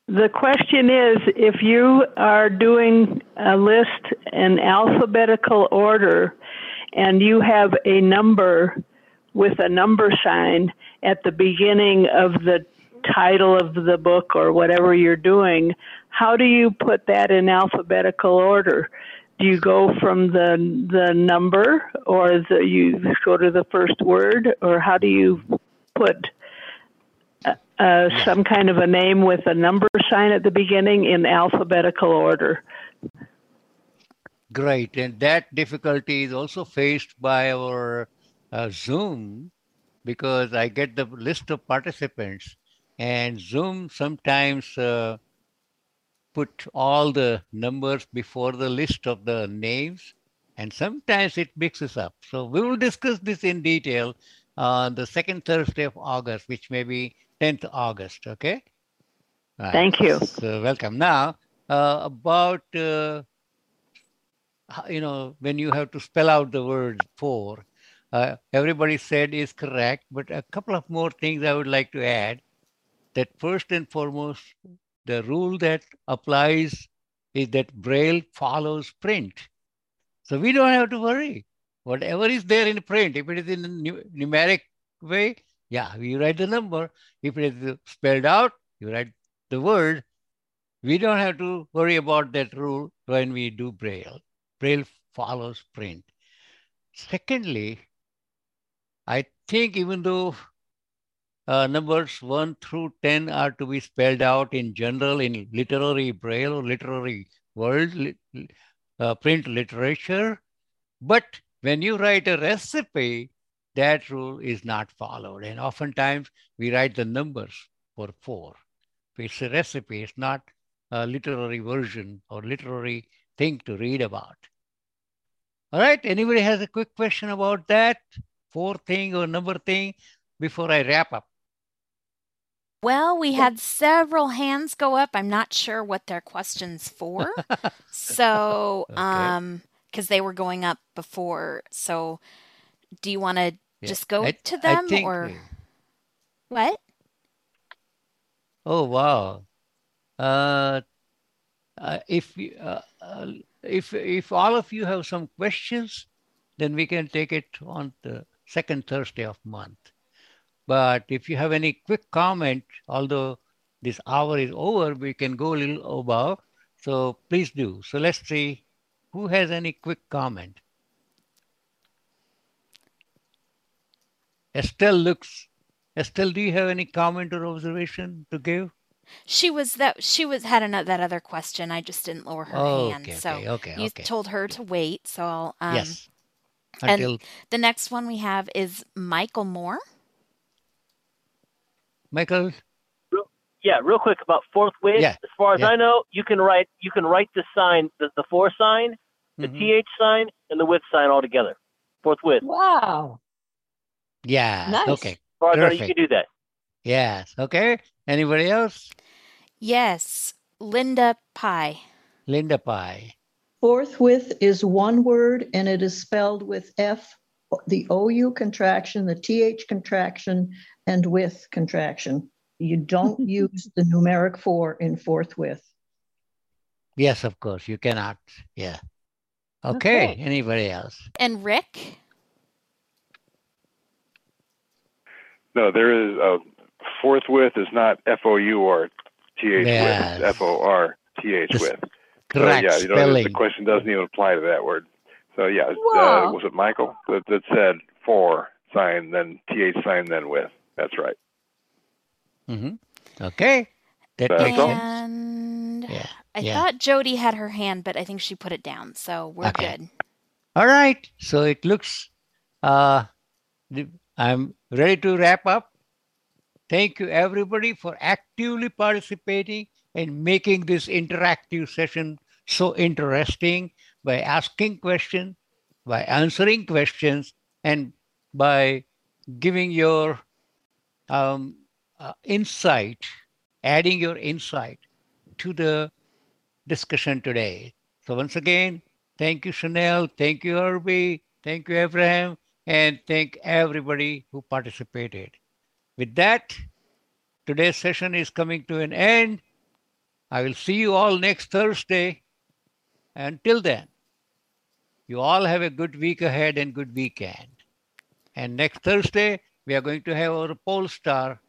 The question is if you are doing a list in alphabetical order and you have a number with a number sign at the beginning of the title of the book or whatever you're doing, how do you put that in alphabetical order? Do you go from the the number or the, you go to the first word or how do you put uh, some kind of a name with a number sign at the beginning in alphabetical order. Great. And that difficulty is also faced by our uh, Zoom because I get the list of participants and Zoom sometimes uh, put all the numbers before the list of the names and sometimes it mixes up. So we will discuss this in detail on the second Thursday of August, which may be 10th August. Okay. Right. Thank you. So welcome. Now, uh, about uh, you know when you have to spell out the word for, uh, everybody said is correct, but a couple of more things I would like to add. That first and foremost, the rule that applies is that Braille follows print. So we don't have to worry. Whatever is there in print, if it is in a nu- numeric way, yeah, we write the number. If it is spelled out, you write the word. We don't have to worry about that rule when we do Braille. Braille follows print. Secondly, I think even though uh, numbers 1 through 10 are to be spelled out in general in literary Braille or literary world, li- uh, print literature, but when you write a recipe, that rule is not followed. And oftentimes we write the numbers for four. It's a recipe, it's not a literary version or literary thing to read about. All right, anybody has a quick question about that? Four thing or number thing before I wrap up? Well, we had several hands go up. I'm not sure what their questions for. so, um, because they were going up before. So, do you want to Yeah, just go I- to them think, or what? Oh wow. Uh, uh, if you- uh, uh, if if all of you have some questions, then we can take it on the second Thursday of month. But if you have any quick comment, although this hour is over, we can go a little above. So please do. So let's see who has any quick comment. Estelle looks. Estelle, do you have any comment or observation to give? She was that she was had another that other question. I just didn't lower her Oh, hand. okay, so okay, okay, you okay. told her to wait. So I'll um, Yes. and the next one we have is Michael Moore. Michael. Yeah, real quick about fourth forthwith. Yeah, As far as yeah. I know, you can write you can write the sign, the, the for sign, the Mhm. th sign, and the with sign all together. Forthwith. As Wow. Yeah. Nice. Okay. far as I know, you Perfect. can do that. Yes. Okay. Anybody else? Yes, Linda Pie. Linda Pie. Forthwith is one word and it is spelled with F, the OU contraction, the TH contraction, and with contraction. You don't use the numeric four in forthwith. Yes, of course. You cannot. Yeah. Okay. Okay. Anybody else? And Rick. No, there is a forthwith is not F O U or T H Yes. with. F O R T H This- with. So Correct yeah, you know, the question doesn't even apply to that word. So yeah, uh, was it Michael that, that said for? sign, then th sign, then with. That's right. Mm-hmm. Okay. That That's makes all. sense. And Yeah. I yeah. thought Jody had her hand, but I think she put it down. So we're Okay. good. All right. So it looks uh the- I'm ready to wrap up. Thank you everybody for actively participating and making this interactive session so interesting by asking questions, by answering questions, and by giving your um, uh, insight, adding your insight to the discussion today. So once again, thank you, Chanel. Thank you, Herbie. Thank you, Abraham. And thank everybody who participated. With that, today's session is coming to an end. I will see you all next Thursday. Until then, you all have a good week ahead and good weekend. And next Thursday, we are going to have our poll star.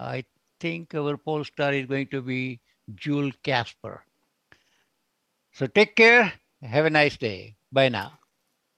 I think our poll star is going to be Jewel Casper. So take care. Have a nice day. Bye now.